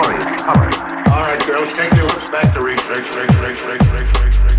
All right, girls, take your hips back to research, research, research, research, research.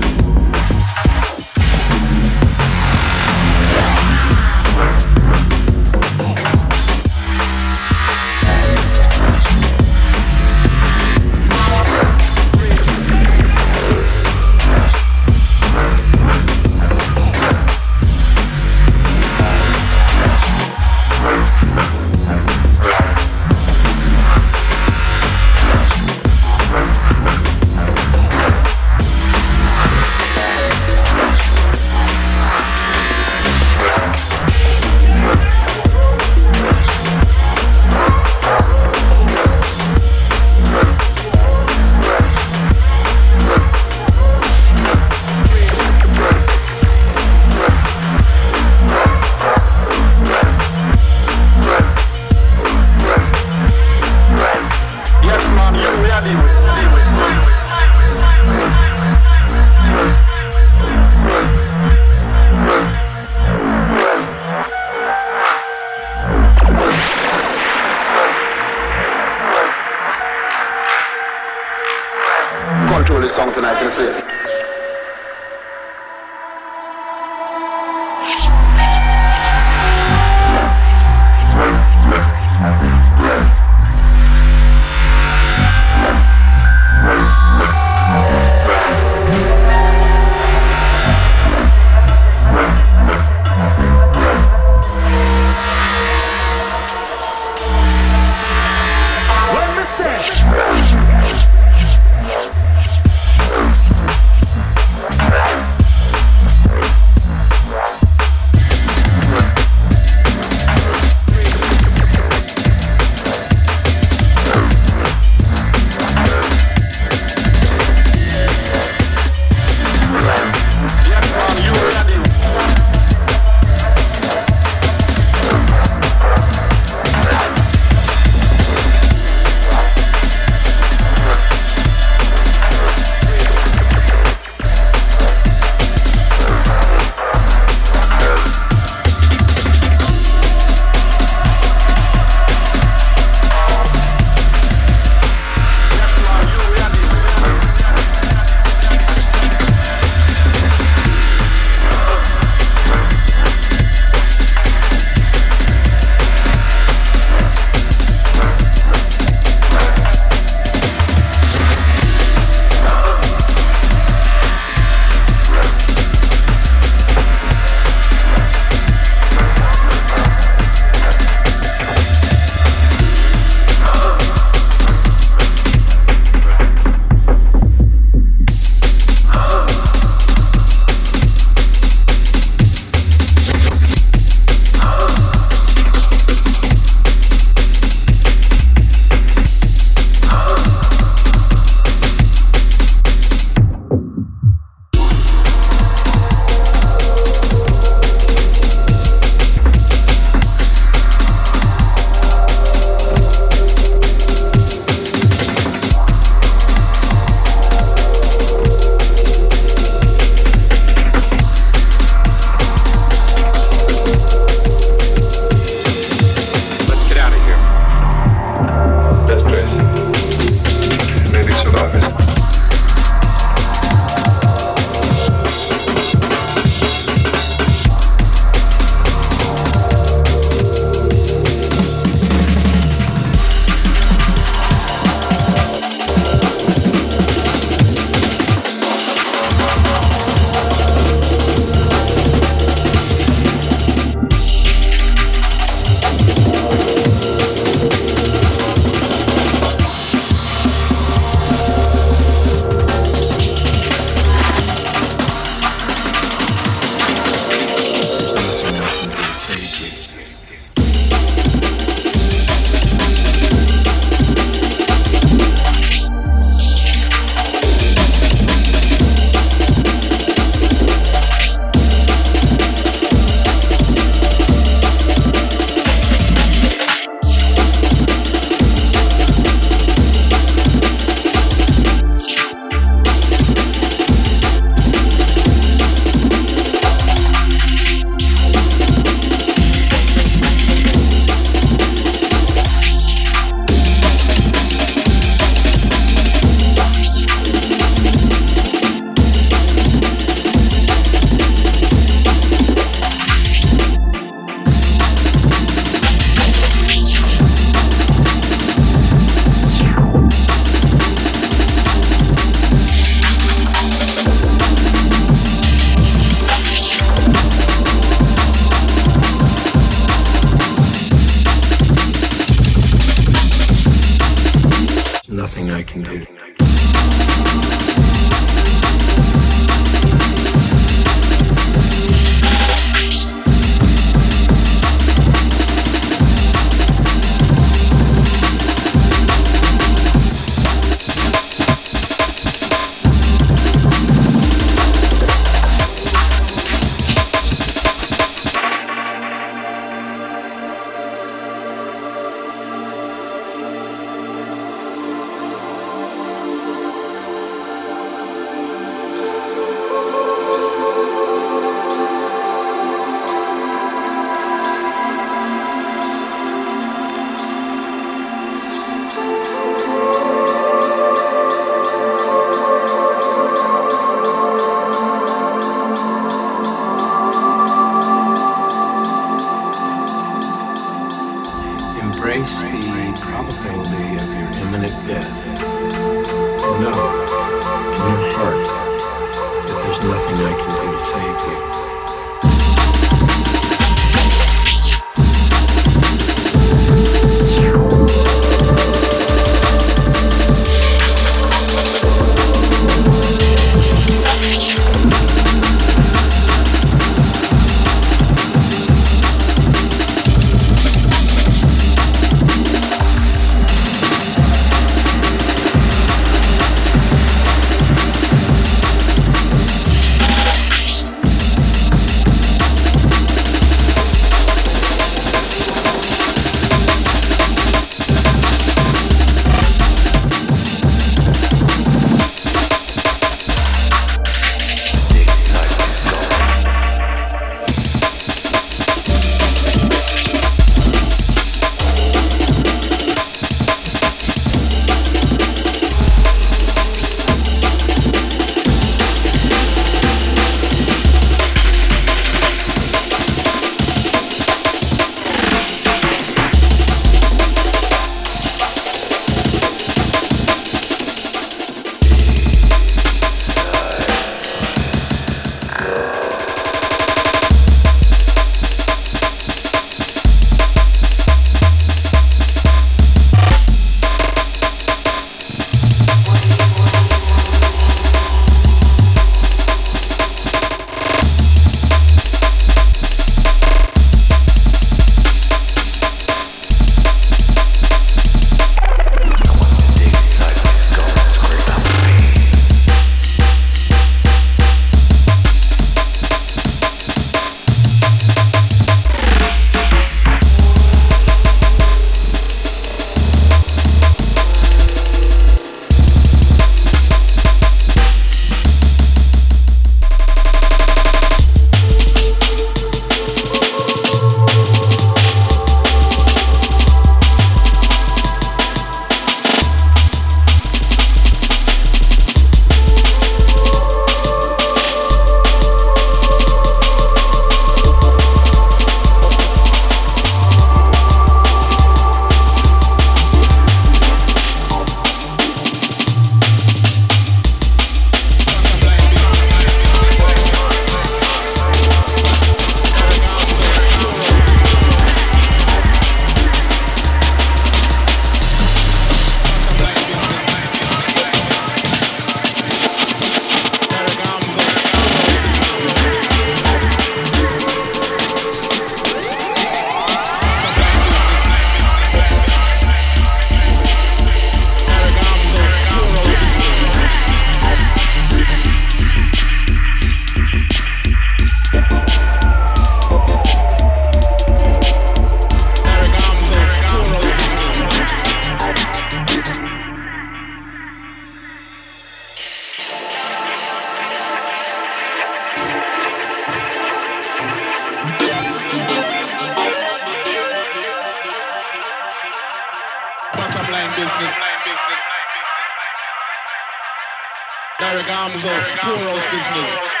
Business. Bottom business.